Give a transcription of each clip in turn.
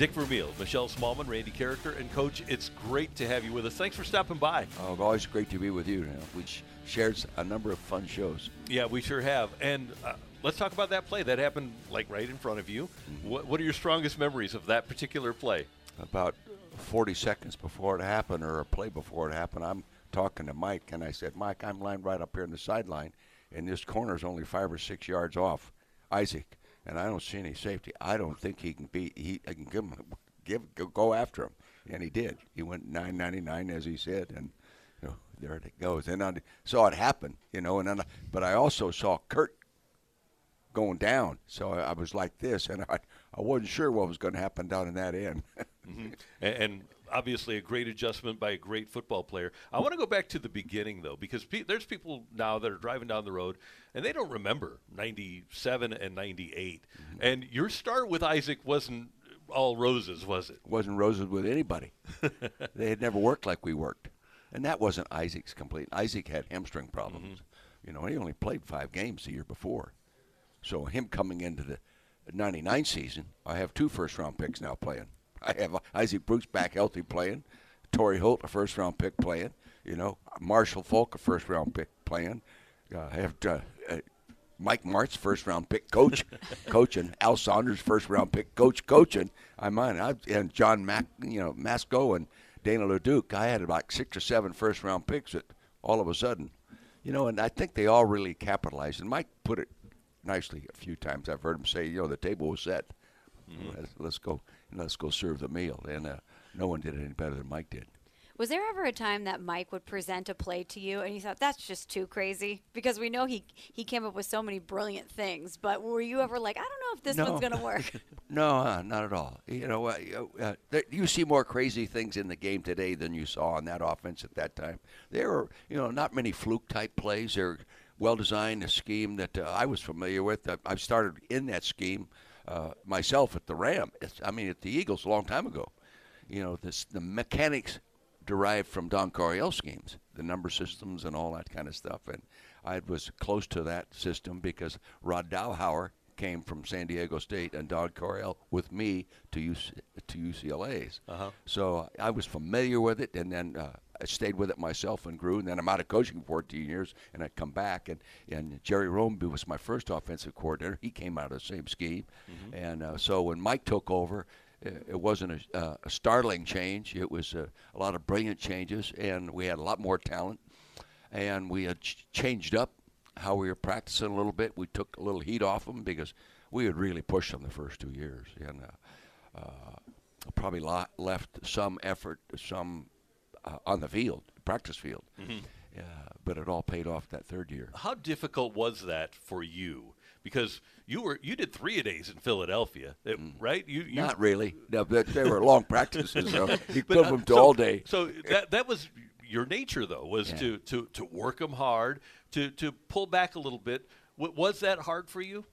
Dick Vermeil, Michelle Smallman, Randy Karraker, and Coach, it's great to have you with us. Thanks for stopping by. Oh, always great to be with you. We shared a number of fun shows. Yeah, we sure have. And uh, let's talk about that play. That happened like right in front of you. Mm-hmm. What, what are your strongest memories of that particular play? About 40 seconds before it happened, or a play before it happened, I'm talking to Mike, and I said, Mike, I'm lined right up here in the sideline, and this corner is only five or six yards off Isaac and I don't see any safety. I don't think he can be. He I can give him, give go after him, and he did. He went 999 as he said, and you know, there it goes. And I saw it happen, you know. And then, but I also saw Kurt going down, so I, I was like this, and I I wasn't sure what was going to happen down in that end. mm-hmm. and, and obviously a great adjustment by a great football player. I want to go back to the beginning though, because pe- there's people now that are driving down the road and they don't remember '97 and '98. Mm-hmm. And your start with Isaac wasn't all roses, was it? Wasn't roses with anybody. they had never worked like we worked, and that wasn't Isaac's complete. Isaac had hamstring problems. Mm-hmm. You know, he only played five games the year before, so him coming into the '99 season, I have two first round picks now playing. I have Isaac Bruce back healthy playing, Torry Holt a first round pick playing, you know Marshall Faulk a first round pick playing. Uh, I have uh, uh, Mike Martz first round pick coach, coaching Al Saunders first round pick coach coaching. I mind I, and John Mac, you know Matsko and Dana LeDuc. I had about six or seven first round picks that all of a sudden, you know, and I think they all really capitalized. And Mike put it nicely a few times. I've heard him say, you know, the table was set. Mm-hmm. Let's, let's, go let's go serve the meal. And uh, no one did it any better than Mike did. Was there ever a time that Mike would present a play to you and you thought that's just too crazy? Because we know he he came up with so many brilliant things, but were you ever like, I don't know if this no. one's going to work? no, uh, not at all. You know, uh, uh, you see more crazy things in the game today than you saw on that offense at that time. There were, you know, not many fluke type plays. They're well designed, a scheme that uh, I was familiar with. I've started in that scheme uh, myself at the Ram. It's, I mean, at the Eagles a long time ago. You know, this, the mechanics derived from Don Coryell schemes, the number systems and all that kind of stuff. And I was close to that system because Rod Dowhower came from San Diego State and Don Coryell with me to UC, to UCLA's. Uh-huh. So I was familiar with it, and then uh, I stayed with it myself and grew. And then I'm out of coaching for 14 years, and I come back. And, and Jerry Romeby was my first offensive coordinator. He came out of the same scheme. Mm-hmm. And uh, so when Mike took over, it wasn't a, uh, a startling change. It was a, a, lot of brilliant changes, and we had a lot more talent. And we had ch- changed up how we were practicing a little bit. We took a little heat off them because we had really pushed them the first two years, and uh, uh, probably left some effort, some uh, on the field, practice field. Mm-hmm. but it all paid off that third year. How difficult was that for you? Because you were you did three a days in Philadelphia, it, mm. right? You, you, not really. No, but they were long practices. So you put them to so, all day. So that that was your nature, though, was yeah. to, to to work them hard, to to pull back a little bit. was that hard for you?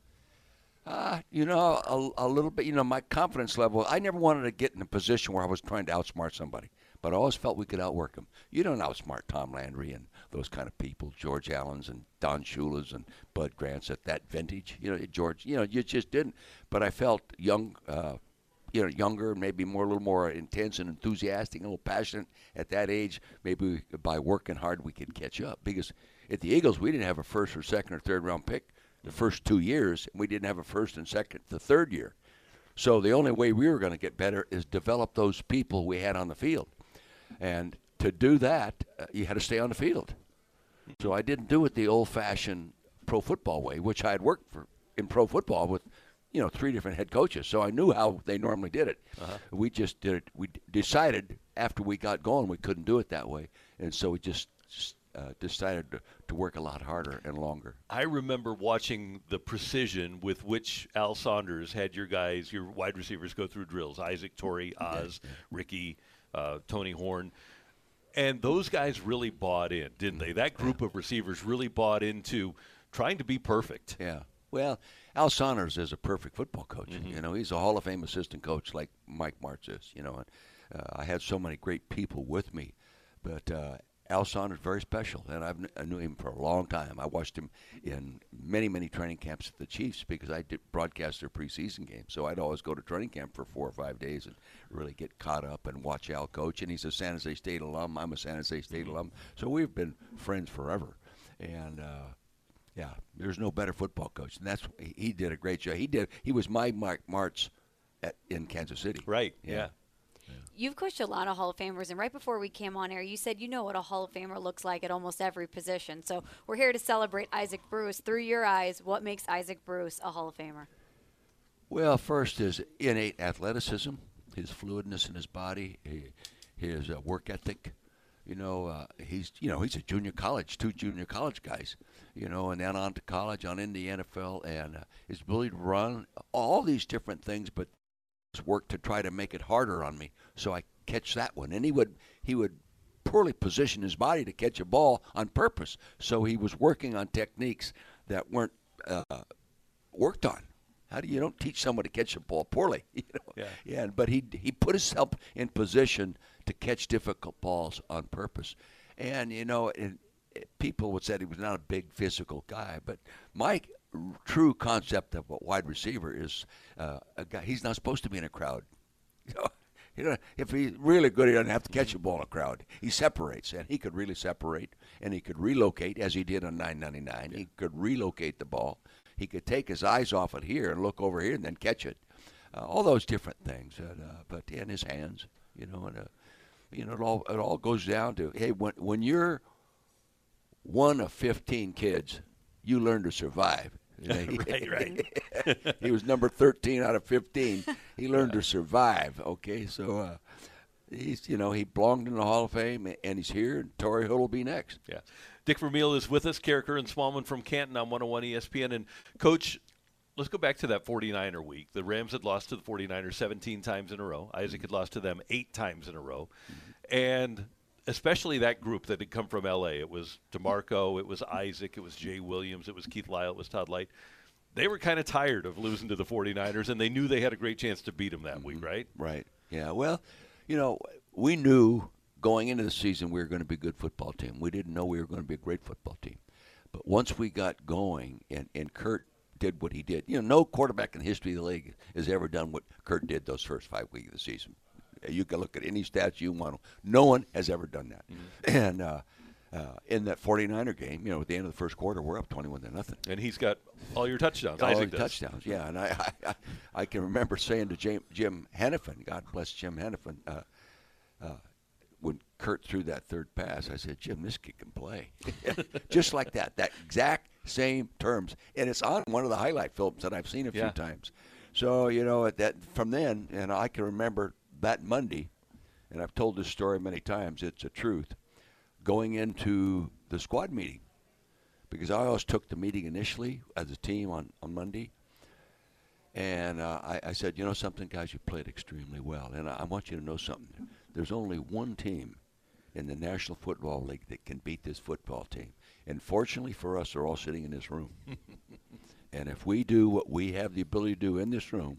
Uh, you know, a, a, little bit. You know, my confidence level. I never wanted to get in a position where I was trying to outsmart somebody but I always felt we could outwork them. You don't outsmart Tom Landry and those kind of people, George Allen's and Don Shula's and Bud Grant's at that vintage. You know, George, you know, you just didn't. But I felt young, uh, you know, younger, maybe more, a little more intense and enthusiastic, a little passionate at that age. Maybe by working hard we could catch up. Because at the Eagles, we didn't have a first or second or third round pick the first two years, and we didn't have a first and second the third year. So the only way we were going to get better is develop those people we had on the field. And to do that, uh, you had to stay on the field. So I didn't do it the old-fashioned pro football way, which I had worked for in pro football with, you know three different head coaches, so I knew how they normally did it. Uh-huh. We just did it. We d- decided after we got going we couldn't do it that way, and so we just uh, decided to, to work a lot harder and longer. I remember watching the precision with which Al Saunders had your guys, your wide receivers, go through drills. Isaac Torry, Oz, Ricky, uh, Tony Horne. And those guys really bought in, didn't they? That group of receivers really bought into trying to be perfect. Yeah. Well, Al Saunders is a perfect football coach. You know, he's a Hall of Fame assistant coach like Mike Martz is. You know, and uh, I had so many great people with me, but uh, Al Saunders very special, and I've, I knew him for a long time. I watched him in many, many training camps at the Chiefs because I did broadcast their preseason games. So I'd always go to training camp for four or five days and really get caught up and watch Al coach. And he's a San Jose State alum. I'm a San Jose State alum. So we've been friends forever, and. Uh, yeah, there's no better football coach, and that's he, did a great job. He did. He was my Mark Martz at, in Kansas City. Right, yeah. You've coached a lot of Hall of Famers, and right before we came on air, you said you know what a Hall of Famer looks like at almost every position. So we're here to celebrate Isaac Bruce through your eyes. What makes Isaac Bruce a Hall of Famer? Well, first his innate athleticism, his fluidness in his body, his uh, work ethic. You know, uh, he's you know he's a junior college, two junior college guys. You know, and then on to college, on in the NFL, and uh, his ability to run, all these different things. But his work to try to make it harder on me, so I catch that one. And he would he would poorly position his body to catch a ball on purpose. So he was working on techniques that weren't uh, worked on. How do you don't teach someone to catch a ball poorly? You know? Yeah. Yeah. But he he put himself in position to catch difficult balls on purpose, and you know, and people would say he was not a big physical guy, but r- true concept of a wide receiver is uh, a guy. He's not supposed to be in a crowd. You know, if he's really good, he doesn't have to catch a ball in a crowd. He separates, and he could really separate, and he could relocate as he did on 999. He could relocate the ball. He could take his eyes off it here and look over here and then catch it. Uh, all those different things, and, uh, but in his hands, you know, and uh, you know, it all it all goes down to hey, when when you're one of 15 kids, you learn to survive. Right, right. he was number 13 out of 15. He learned to survive. Okay, so uh, he's you know he belonged in the Hall of Fame and he's here. And Torry Holt will be next. Yeah. Dick Vermeil is with us, Karraker and Smallman from Canton on 101 ESPN. And, Coach, let's go back to that 49er week. The Rams had lost to the 49ers 17 times in a row. Isaac had lost to them eight times in a row. And especially that group that had come from L.A. It was DeMarco, it was Isaac, it was Jay Williams, it was Keith Lyle, it was Todd Lyght. They were kind of tired of losing to the 49ers, and they knew they had a great chance to beat them that week, mm-hmm. right? Right. Yeah. Well, you know, we knew going into the season we were going to be a good football team. We didn't know we were going to be a great football team. But once we got going and, and Kurt did what he did, you know, no quarterback in the history of the league has ever done what Kurt did those first five weeks of the season. You can look at any stats you want. No one has ever done that. And uh, uh, in that 49er game, you know, at the end of the first quarter, we're up 21 to nothing. And he's got all your touchdowns. All Isaac does. touchdowns, yeah. And I, I, I can remember saying to Jim, Jim Hanifan, God bless Jim Hanifan, uh, uh, when Kurt threw that third pass, I said, Jim, this kid can play. Just like that, that exact same terms. And it's on one of the highlight films that I've seen a Yeah. few times. So, you know, at that from then, and I can remember that Monday, and I've told this story many times, it's a truth, going into the squad meeting because I always took the meeting initially as a team on, on Monday. And uh, I, I said, you know something, guys, you played extremely well. And I, I want you to know something. There's only one team in the National Football League that can beat this football team. And fortunately for us, they're all sitting in this room. and if we do what we have the ability to do in this room,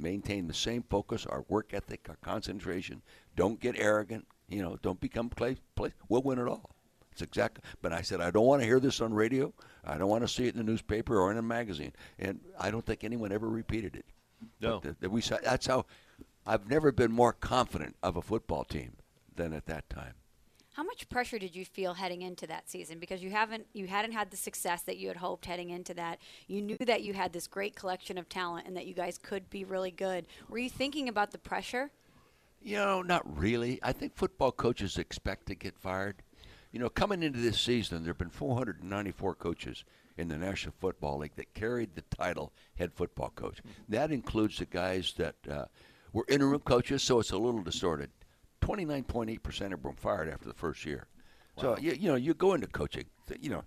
maintain the same focus, our work ethic, our concentration, don't get arrogant, you know, don't become play, play we'll win it all. It's exactly. But I said I don't want to hear this on radio. I don't want to see it in the newspaper or in a magazine. And I don't think anyone ever repeated it. No. That- that we said that's how. I've never been more confident of a football team than at that time. How much pressure did you feel heading into that season? Because you haven't you hadn't had the success that you had hoped heading into that. You knew that you had this great collection of talent and that you guys could be really good. Were you thinking about the pressure? You know, not really. I think football coaches expect to get fired. You know, coming into this season, there have been 494 coaches in the National Football League that carried the title head football coach. That includes the guys that uh, were interim coaches, so it's a little distorted. 29.8% of them fired after the first year. So, you, you know, you go into coaching, you know,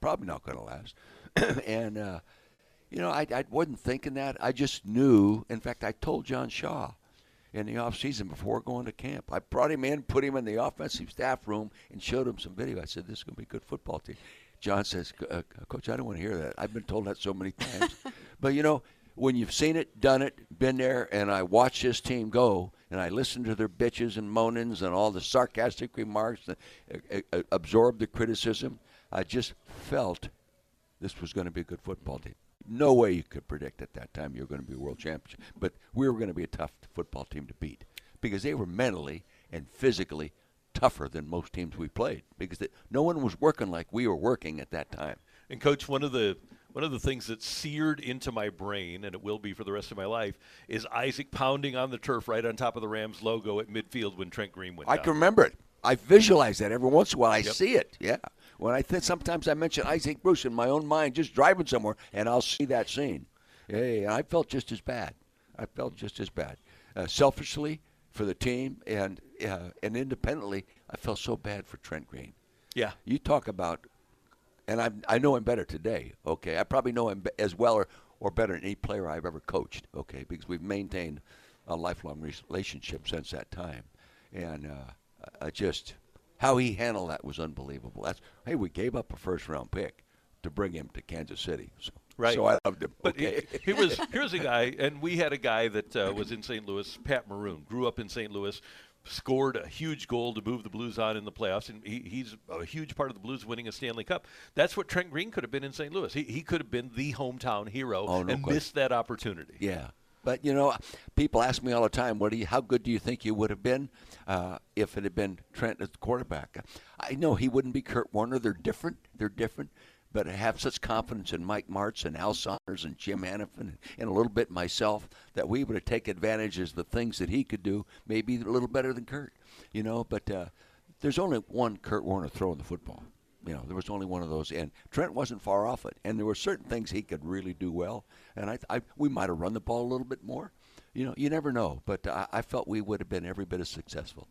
probably not going to last. and, uh, you know, I, I wasn't thinking that. I just knew. In fact, I told John Shaw in the off season before going to camp. I brought him in, put him in the offensive staff room, and showed him some video. I said, "This is going to be a good football team." John says, uh, "Coach, I don't want to hear that. I've been told that so many times." but you know, when you've seen it, done it, been there, and I watched this team go, and I listened to their bitches and moanings and all the sarcastic remarks, and uh, uh, absorbed the criticism, I just felt this was going to be a good football team. No way you could predict at that time you were going to be a world champion, but we were going to be a tough football team to beat because they were mentally and physically tougher than most teams we played because they, no one was working like we were working at that time. And coach, one of the one of the things that's seared into my brain, and it will be for the rest of my life, is Isaac pounding on the turf right on top of the Rams logo at midfield when Trent Green went I down. can remember it. I visualize that every once in a while. I Yep. see it. Yeah. When I think sometimes I mention Isaac Bruce in my own mind, just driving somewhere, and I'll see that scene. Hey, I felt just as bad. I felt just as bad. Uh, selfishly for the team, and uh, and independently, I felt so bad for Trent Green. Yeah. You talk about, and I I know him better today. Okay, I probably know him as well or or better than any player I've ever coached. Okay, because we've maintained a lifelong relationship since that time, and uh, I just how he handled that was unbelievable. That's hey, we gave up a first round pick to bring him to Kansas City. So, Right. So I loved him. But okay. he, he was here's a guy, and we had a guy that uh, was in St. Louis, Pat Maroon, grew up in St. Louis, scored a huge goal to move the Blues on in the playoffs, and he, he's a huge part of the Blues winning a Stanley Cup. That's what Trent Green could have been in St. Louis. He, he could have been the hometown hero Oh, no and question. missed that opportunity. Yeah, but you know, people ask me all the time, "What do you? How good do you think you would have been uh, if it had been Trent as the quarterback?" I know he wouldn't be Kurt Warner. They're different. They're different. But I have such confidence in Mike Martz and Al Saunders and Jim Hanifan and a little bit myself that we would have taken advantage of the things that he could do, maybe a little better than Kurt. You know, but uh, there's only one Kurt Warner throwing the football. You know, there was only one of those, and Trent wasn't far off it. And there were certain things he could really do well, and I, I we might have run the ball a little bit more. You know, you never know, but I, I felt we would have been every bit as successful.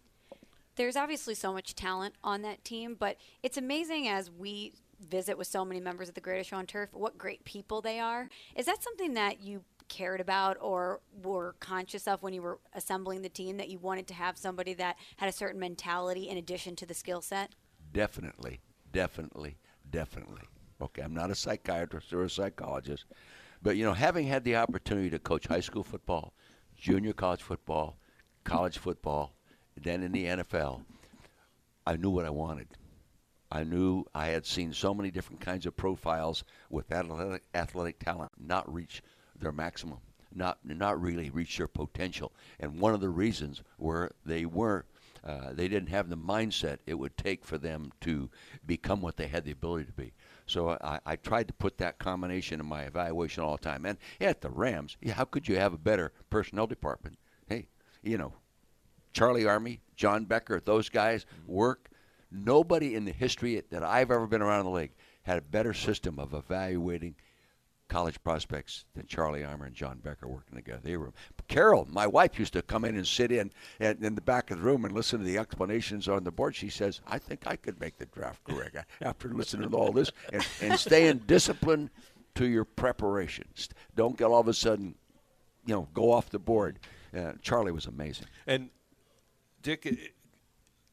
There's obviously so much talent on that team, but it's amazing as we visit with so many members of the Greatest Show on Turf what great people they are. Is that something that you cared about or were conscious of when you were assembling the team that you wanted to have somebody that had a certain mentality in addition to the skill set? Definitely, definitely, definitely. Okay, I'm not a psychiatrist or a psychologist, but you know, having had the opportunity to coach high school football, junior college football, college football, then in the NFL, I knew what I wanted. I knew I had seen so many different kinds of profiles with athletic, athletic talent not reach their maximum, not not really reach their potential. And one of the reasons were they were uh, they didn't have the mindset it would take for them to become what they had the ability to be. So I, I tried to put that combination in my evaluation all the time. And at the Rams, yeah, how could you have a better personnel department? Hey, you know, Charlie Armey, John Becker, those guys work. Nobody in the history that I've ever been around in the league had a better system of evaluating college prospects that Charlie Armey and John Becker working together. They were Carol, my wife, used to come in and sit in, in in the back of the room and listen to the explanations on the board. She says, "I think I could make the draft correct after listening to all this and, and staying disciplined to your preparations. Don't get all of a sudden, you know, go off the board." Uh, Charlie was amazing. And Dick,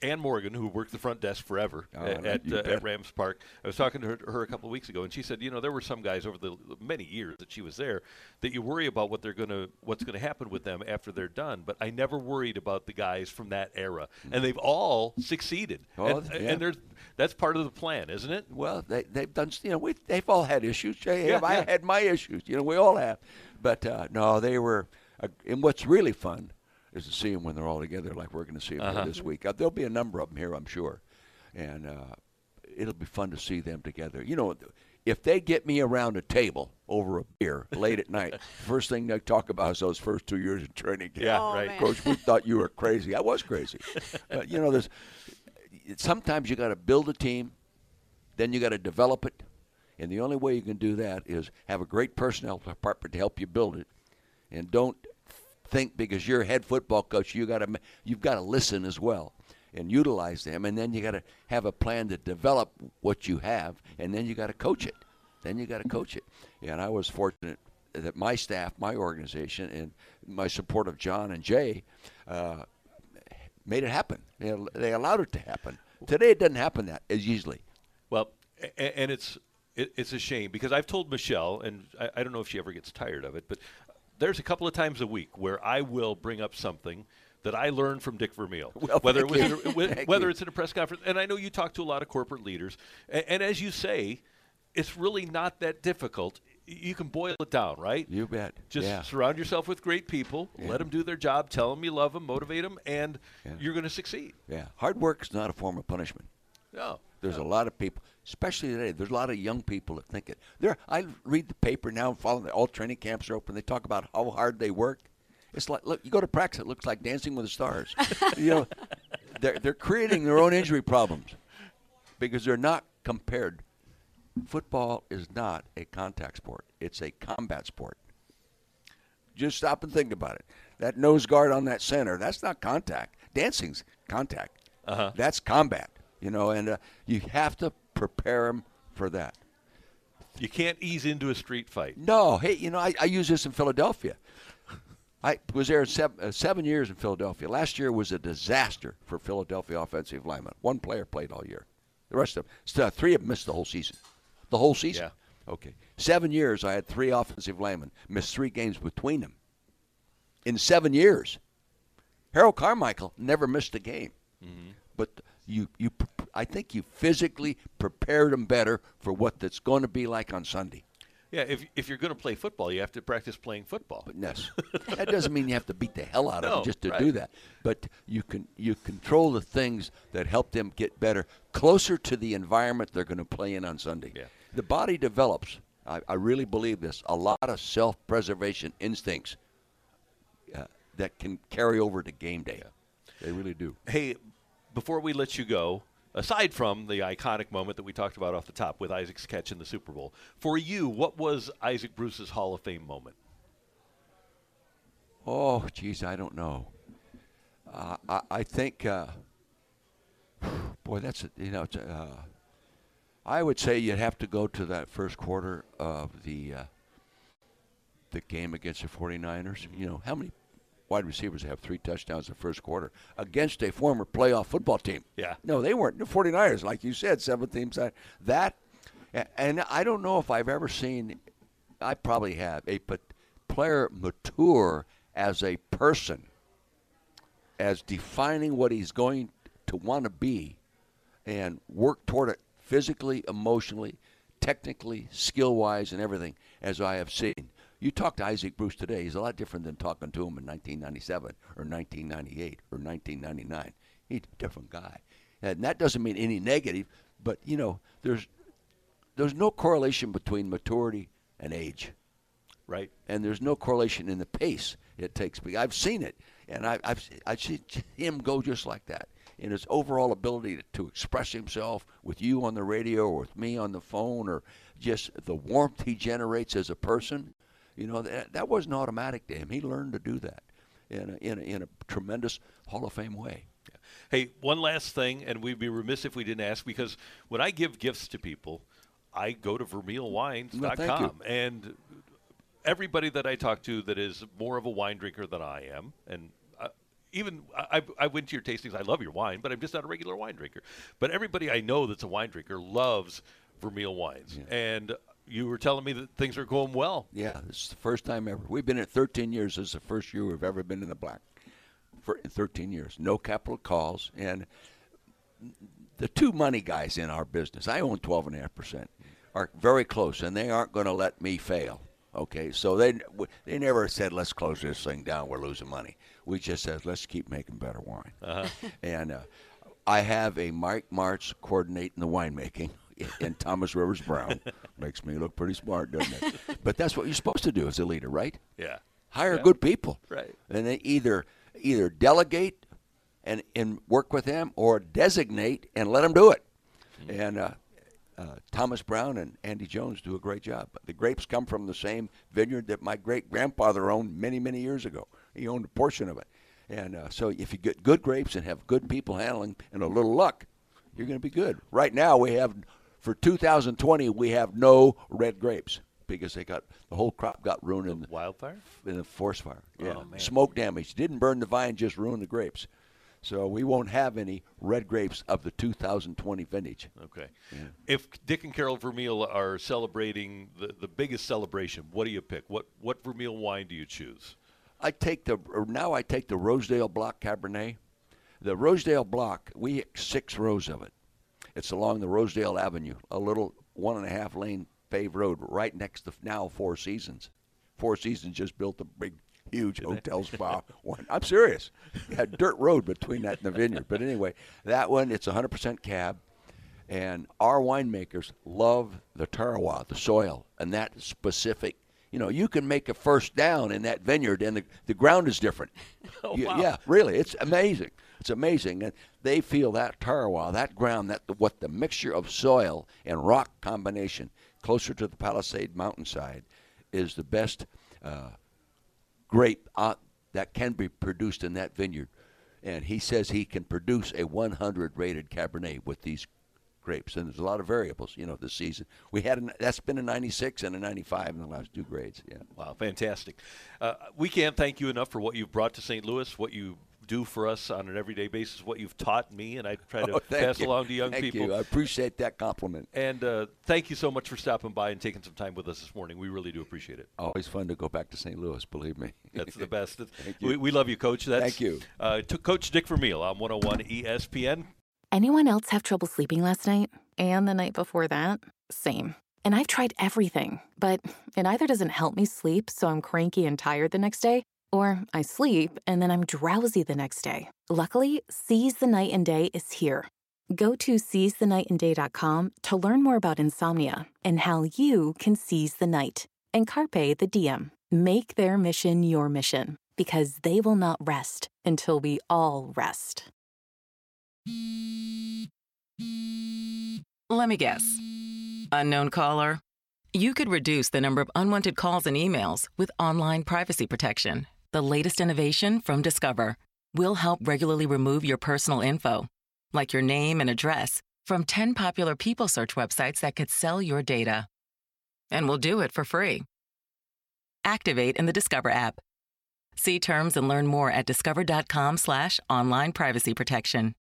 Ann Morgan, who worked the front desk forever Oh, at, at, uh, at Rams Park, I was talking to her, her a couple of weeks ago, and she said, you know, there were some guys over the many years that she was there that you worry about what they're gonna, what's going to happen with them after they're done. But I never worried about the guys from that era, and they've all succeeded. Oh, and, yeah. and there's that's part of the plan, isn't it? Well, they, they've done, you know, we, they've all had issues. Hey, Yeah, I yeah. had my issues. You know, we all have. But uh, no, they were, uh, and what's really fun is to see them when they're all together, like we're going to see them Uh-huh. this week. Uh, there'll be a number of them here, I'm sure. And uh, it'll be fun to see them together. You know, if they get me around a table over a beer late at night, first thing they talk about is those first two years of training camp. Yeah, Oh, right. man. Coach, we thought you were crazy. I was crazy. but, you know, there's sometimes you got to build a team, then you got to develop it, And the only way you can do that is have a great personnel department to help you build it, and don't think because you're a head football coach you got to you've got to listen as well and utilize them, and then you got to have a plan to develop what you have, and then you got to coach it. Then you got to coach it. And I was fortunate that my staff, my organization, and my support of John and Jay uh, made it happen. They, they allowed it to happen. Today it doesn't happen that as easily. Well, and it's it's a shame because I've told Michelle, and I don't know if she ever gets tired of it, but there's a couple of times a week where I will bring up something that I learned from Dick Vermeil, Well, whether it was in you. a, whether it's in a press conference, and I know you talk to a lot of corporate leaders, and, and as you say, it's really not that difficult. You can boil it down, right? You bet. Just Yeah. surround yourself with great people, Yeah. let them do their job, tell them you love them, motivate them, and Yeah. you're going to succeed. Yeah, hard work is not a form of punishment. No, There's a lot of people, especially today. There's a lot of young people that think it. There, I read the paper now and follow. All training camps are open. They talk about how hard they work. It's like look, you go to practice. It looks like Dancing with the Stars. you know, they're they're creating their own injury problems because they're not compared. Football is not a contact sport. It's a combat sport. Just stop and think about it. That nose guard on that center, that's not contact. Dancing's contact. Uh-huh. That's combat, you know, and uh, you have to prepare them for that. you can't ease into a street fight. No, hey, you know, I, I use this in Philadelphia. I was there seven, uh, seven years in Philadelphia. Last year was a disaster for Philadelphia offensive linemen. One player played all year. The rest of them, three of them missed the whole season. The whole season. Yeah. Okay. Seven years, I had three offensive linemen miss three games between them. In seven years, Harold Carmichael never missed a game. But you, you, I think you physically prepared them better for what that's going to be like on Sunday. Yeah, if, if you're going to play football, you have to practice playing football. But yes, that doesn't mean you have to beat the hell out of No, them just to right. do that. But you can you control the things that help them get better, closer to the environment they're going to play in on Sunday. Yeah. The body develops. I, I really believe this. A lot of self-preservation instincts uh, that can carry over to game day. They really do. Hey, before we let you go, aside from the iconic moment that we talked about off the top with Isaac's catch in the Super Bowl, for you, what was Isaac Bruce's Hall of Fame moment? Oh, geez, I don't know. Uh, I, I think, uh, boy, that's a, you know, it's uh, I would say you'd have to go to that first quarter of the uh, the game against the 49ers. You know, how many wide receivers have three touchdowns in the first quarter against a former playoff football team? Yeah. No, they weren't. The 49ers, like you said, seven teams. That, and I don't know if I've ever seen, I probably have, a player mature as a person, as defining what he's going to want to be and work toward it physically, emotionally, technically, skill wise, and everything, as I have seen. You talk to Isaac Bruce today, he's a lot different than talking to him in 1997 or 1998 or 1999. He's a different guy. And that doesn't mean any negative, but, you know, there's, there's no correlation between maturity and age Right? and there's no correlation in the pace it takes. I've seen it, and I, I've I've seen him go just like that in his overall ability to, to express himself with you on the radio or with me on the phone, or just the warmth he generates as a person. You know that that wasn't automatic to him. He learned to do that in a, in a, in a tremendous Hall of Fame way. Hey, one last thing, and we'd be remiss if we didn't ask because when I give gifts to people, I go to vermeilwines.com. Thank. And everybody that I talk to that is more of a wine drinker than I am, and uh, even I, I went to your tastings, I love your wine, but I'm just not a regular wine drinker. But everybody I know that's a wine drinker loves Vermeil wines. And you were telling me that things are going well. Yeah, this is the first time ever. We've been at 13 years. This is the first year we've ever been in the black. For 13 years, no capital calls, and the two money guys in our business, I own 12.5%, are very close, and they aren't going to let me fail. Okay, so they they never said let's close this thing down. We're losing money. We just said let's keep making better wine. Uh-huh. and uh, I have a Mike Martz coordinating the winemaking, and Thomas Rivers Brown makes me look pretty smart, doesn't it? But that's what you're supposed to do as a leader, right? Yeah. Hire Yeah. good people, Right. And they either either delegate and and work with them, or designate and let them do it. And uh, uh, Thomas Brown and Andy Jones do a great job. The grapes come from the same vineyard that my great grandfather owned many, many years ago. He owned a portion of it. And uh, so if you get good grapes and have good people handling and a little luck, you're going to be good. Right now, we have, for 2020, we have no red grapes because they got the whole crop got ruined in the, Wildfire? in the forest fire. Oh, yeah, Oh, man. smoke damage didn't burn the vine, just ruined the grapes. So we won't have any red grapes of the 2020 vintage. Okay. If Dick and Carol Vermeil are celebrating the, the biggest celebration, what do you pick? What what Vermeil wine do you choose? I take the now I take the Rosedale Block Cabernet. The Rosedale Block, we six rows of it. It's along the Rosedale Avenue, a little one and a half lane paved road right next to now Four Seasons. Four Seasons just built a big, huge hotel spa. One. I'm serious. Had dirt road between that and the vineyard. But anyway, that one it's 100% cab, and our winemakers love the terroir, the soil, and that specific. You know, you can make a first down in that vineyard, and the, the ground is different. Oh, You- wow. Yeah, really, it's amazing. It's amazing, and they feel that terroir, that ground, that what the mixture of soil and rock combination closer to the Palisade mountainside is the best uh, grape uh, that can be produced in that vineyard. And he says he can produce a 100 rated Cabernet with these grapes. And there's a lot of variables, you know, this season. We had a, that's been a 96 and a 95 in the last two grades. Yeah. Wow, fantastic. Uh, we can't thank you enough for what you've brought to St. Louis, what you do for us on an everyday basis, what you've taught me, and I try to Oh, pass you. along to young Thank people. You. I appreciate that compliment. And uh, thank you so much for stopping by and taking some time with us this morning. We really do appreciate it. Always fun to go back to St. Louis, believe me. That's the best. Thank you. We, we love you, Coach. That's, Thank you. Uh, to Coach Dick Vermeil on 101 ESPN. Anyone else have trouble sleeping last night? And the night before that? Same. And I've tried everything, but it either doesn't help me sleep, so I'm cranky and tired the next day, or I sleep and then I'm drowsy the next day. Luckily, Seize the Night and Day is here. Go to seizethenightandday.com to learn more about insomnia and how you can seize the night. And Carpe the DM. Make their mission your mission because they will not rest until we all rest. Let me guess. Unknown caller? You could reduce the number of unwanted calls and emails with online privacy protection. The latest innovation from Discover will help regularly remove your personal info, like your name and address, from 10 popular people search websites that could sell your data. And we'll do it for free. Activate in the Discover app. See terms and learn more at discover.com slash online privacy protection.